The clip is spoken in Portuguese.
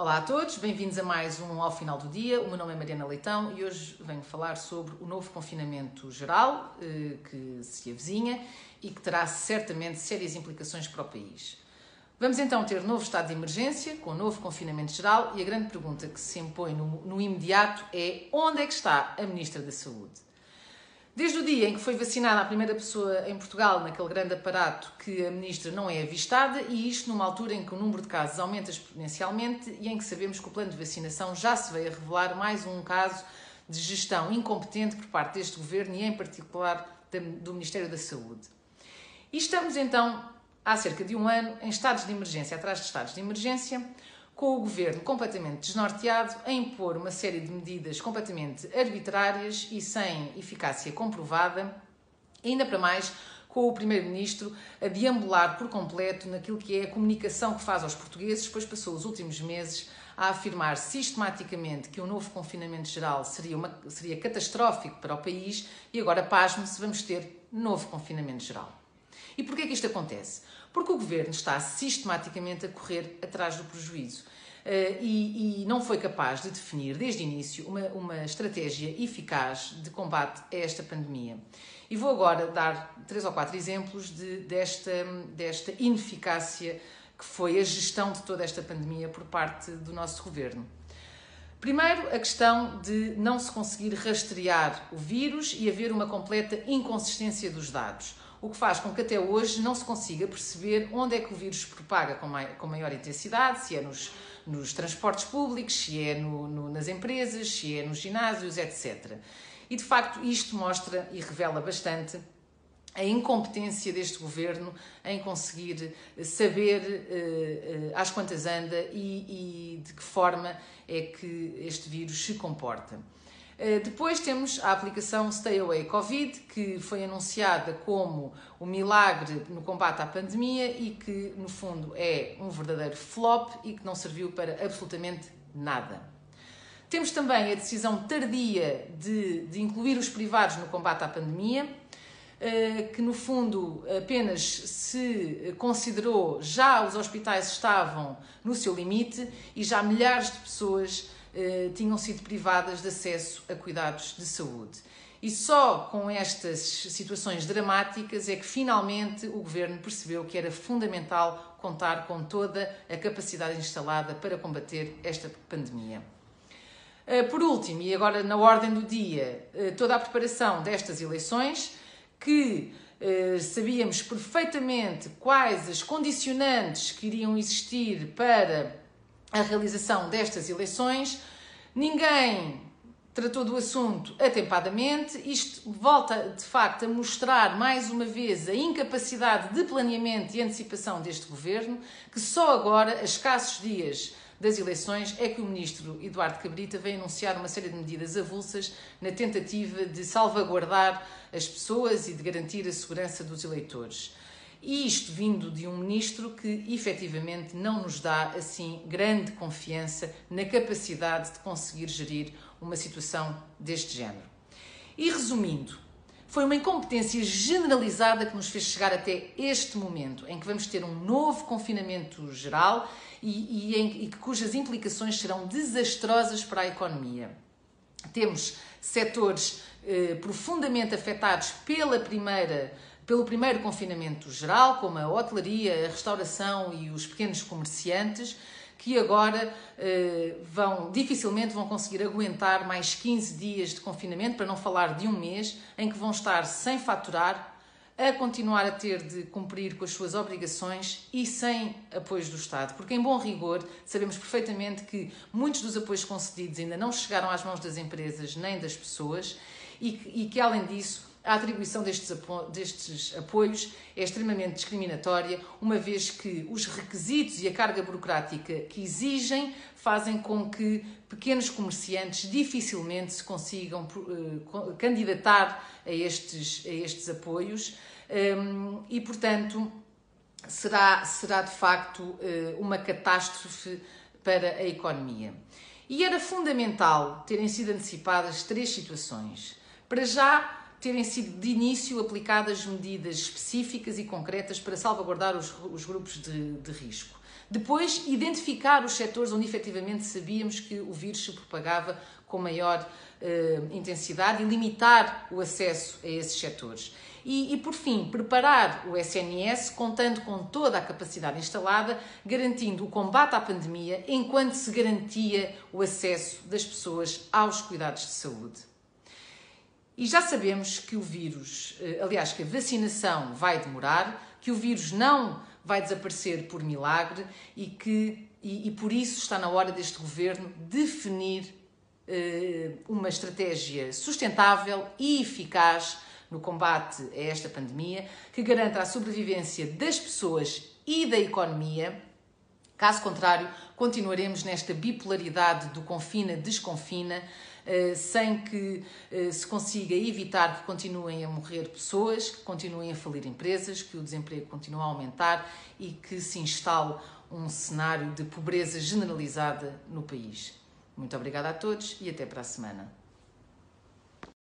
Olá a todos, bem-vindos a mais um Ao Final do Dia. O meu nome é Mariana Leitão e hoje venho falar sobre o novo confinamento geral eh, que se avizinha e que terá certamente sérias implicações para o país. Vamos então ter novo estado de emergência, com novo confinamento geral, e a grande pergunta que se impõe no, no imediato é onde é que está a Ministra da Saúde? Desde o dia em que foi vacinada a primeira pessoa em Portugal, naquele grande aparato, que a ministra não é avistada, e isto numa altura em que o número de casos aumenta exponencialmente e em que sabemos que o plano de vacinação já se veio a revelar mais um caso de gestão incompetente por parte deste governo e, em particular, do Ministério da Saúde. E estamos então, há cerca de um ano, em estados de emergência, atrás de estados de emergência, com o governo completamente desnorteado a impor uma série de medidas completamente arbitrárias e sem eficácia comprovada, ainda para mais com o primeiro-ministro a deambular por completo naquilo que é a comunicação que faz aos portugueses, pois passou os últimos meses a afirmar sistematicamente que um novo confinamento geral seria, uma, seria catastrófico para o país e agora, pasme-se, vamos ter novo confinamento geral. E porquê que isto acontece? Porque o governo está sistematicamente a correr atrás do prejuízo. Uh, e, e, não foi capaz de definir desde o início uma, uma estratégia eficaz de combate a esta pandemia. E vou agora dar três ou quatro exemplos de, desta, desta ineficácia que foi a gestão de toda esta pandemia por parte do nosso governo. Primeiro, a questão de não se conseguir rastrear o vírus e haver uma completa inconsistência dos dados o que faz com que até hoje não se consiga perceber onde é que o vírus se propaga com, com maior intensidade, se é nos, nos transportes públicos, se é no, no, nas empresas, se é nos ginásios, etc. E de facto isto mostra e revela bastante a incompetência deste governo em conseguir saber uh, uh, às quantas anda e, e de que forma é que este vírus se comporta. Eh, depois temos a aplicação Stay Away Covid, que foi anunciada como o milagre no combate à pandemia e que, no fundo, é um verdadeiro flop e que não serviu para absolutamente nada. Temos também a decisão tardia de, de incluir os privados no combate à pandemia, eh, que no fundo apenas se considerou já os hospitais estavam no seu limite e já milhares de pessoas eh, tinham sido privadas de acesso a cuidados de saúde. E só com estas situações dramáticas é que finalmente o governo percebeu que era fundamental contar com toda a capacidade instalada para combater esta pandemia. Eh, por último, e agora na ordem do dia, eh, toda a preparação destas eleições, que sabíamos perfeitamente quais as condicionantes que iriam existir para a realização destas eleições. Ninguém tratou do assunto atempadamente. Isto volta, de facto, a mostrar mais uma vez a incapacidade de planeamento e antecipação deste governo, que só agora, a escassos dias das eleições, é que o ministro Eduardo Cabrita vem anunciar uma série de medidas avulsas na tentativa de salvaguardar as pessoas e de garantir a segurança dos eleitores. E isto vindo de um ministro que efetivamente não nos dá assim grande confiança na capacidade de conseguir gerir uma situação deste género. E resumindo, foi uma incompetência generalizada que nos fez chegar até este momento, em que vamos ter um novo confinamento geral e, e, em, e cujas implicações serão desastrosas para a economia. Temos setores eh, profundamente afetados pela primeira pelo primeiro confinamento geral, como a hotelaria, a restauração e os pequenos comerciantes, que agora eh, vão dificilmente vão conseguir aguentar mais 15 dias de confinamento, para não falar de um mês, em que vão estar sem faturar, a continuar a ter de cumprir com as suas obrigações e sem apoios do Estado. Porque, em bom rigor, sabemos perfeitamente que muitos dos apoios concedidos ainda não chegaram às mãos das empresas nem das pessoas e que, e que além disso, a atribuição destes, apo destes apoios é extremamente discriminatória, uma vez que os requisitos e a carga burocrática que exigem fazem com que pequenos comerciantes dificilmente se consigam uh, candidatar a estes, a estes apoios um, e, portanto, será, será de facto uh, uma catástrofe para a economia. E era fundamental terem sido antecipadas três situações. Para já, terem sido de início aplicadas medidas específicas e concretas para salvaguardar os, os grupos de, de risco. Depois, identificar os setores onde efetivamente sabíamos que o vírus se propagava com maior uh, intensidade e limitar o acesso a esses setores. E, e, por fim, preparar o SNS contando com toda a capacidade instalada, garantindo o combate à pandemia enquanto se garantia o acesso das pessoas aos cuidados de saúde. E já sabemos que o vírus, eh, aliás, que a vacinação vai demorar, que o vírus não vai desaparecer por milagre e que e, e por isso está na hora deste governo definir eh, uma estratégia sustentável e eficaz no combate a esta pandemia, que garanta a sobrevivência das pessoas e da economia. Caso contrário, continuaremos nesta bipolaridade do confina-desconfina, sem que eh, se consiga evitar que continuem a morrer pessoas, que continuem a falir empresas, que o desemprego continue a aumentar e que se instale um cenário de pobreza generalizada no país. Muito obrigada a todos e até para a semana.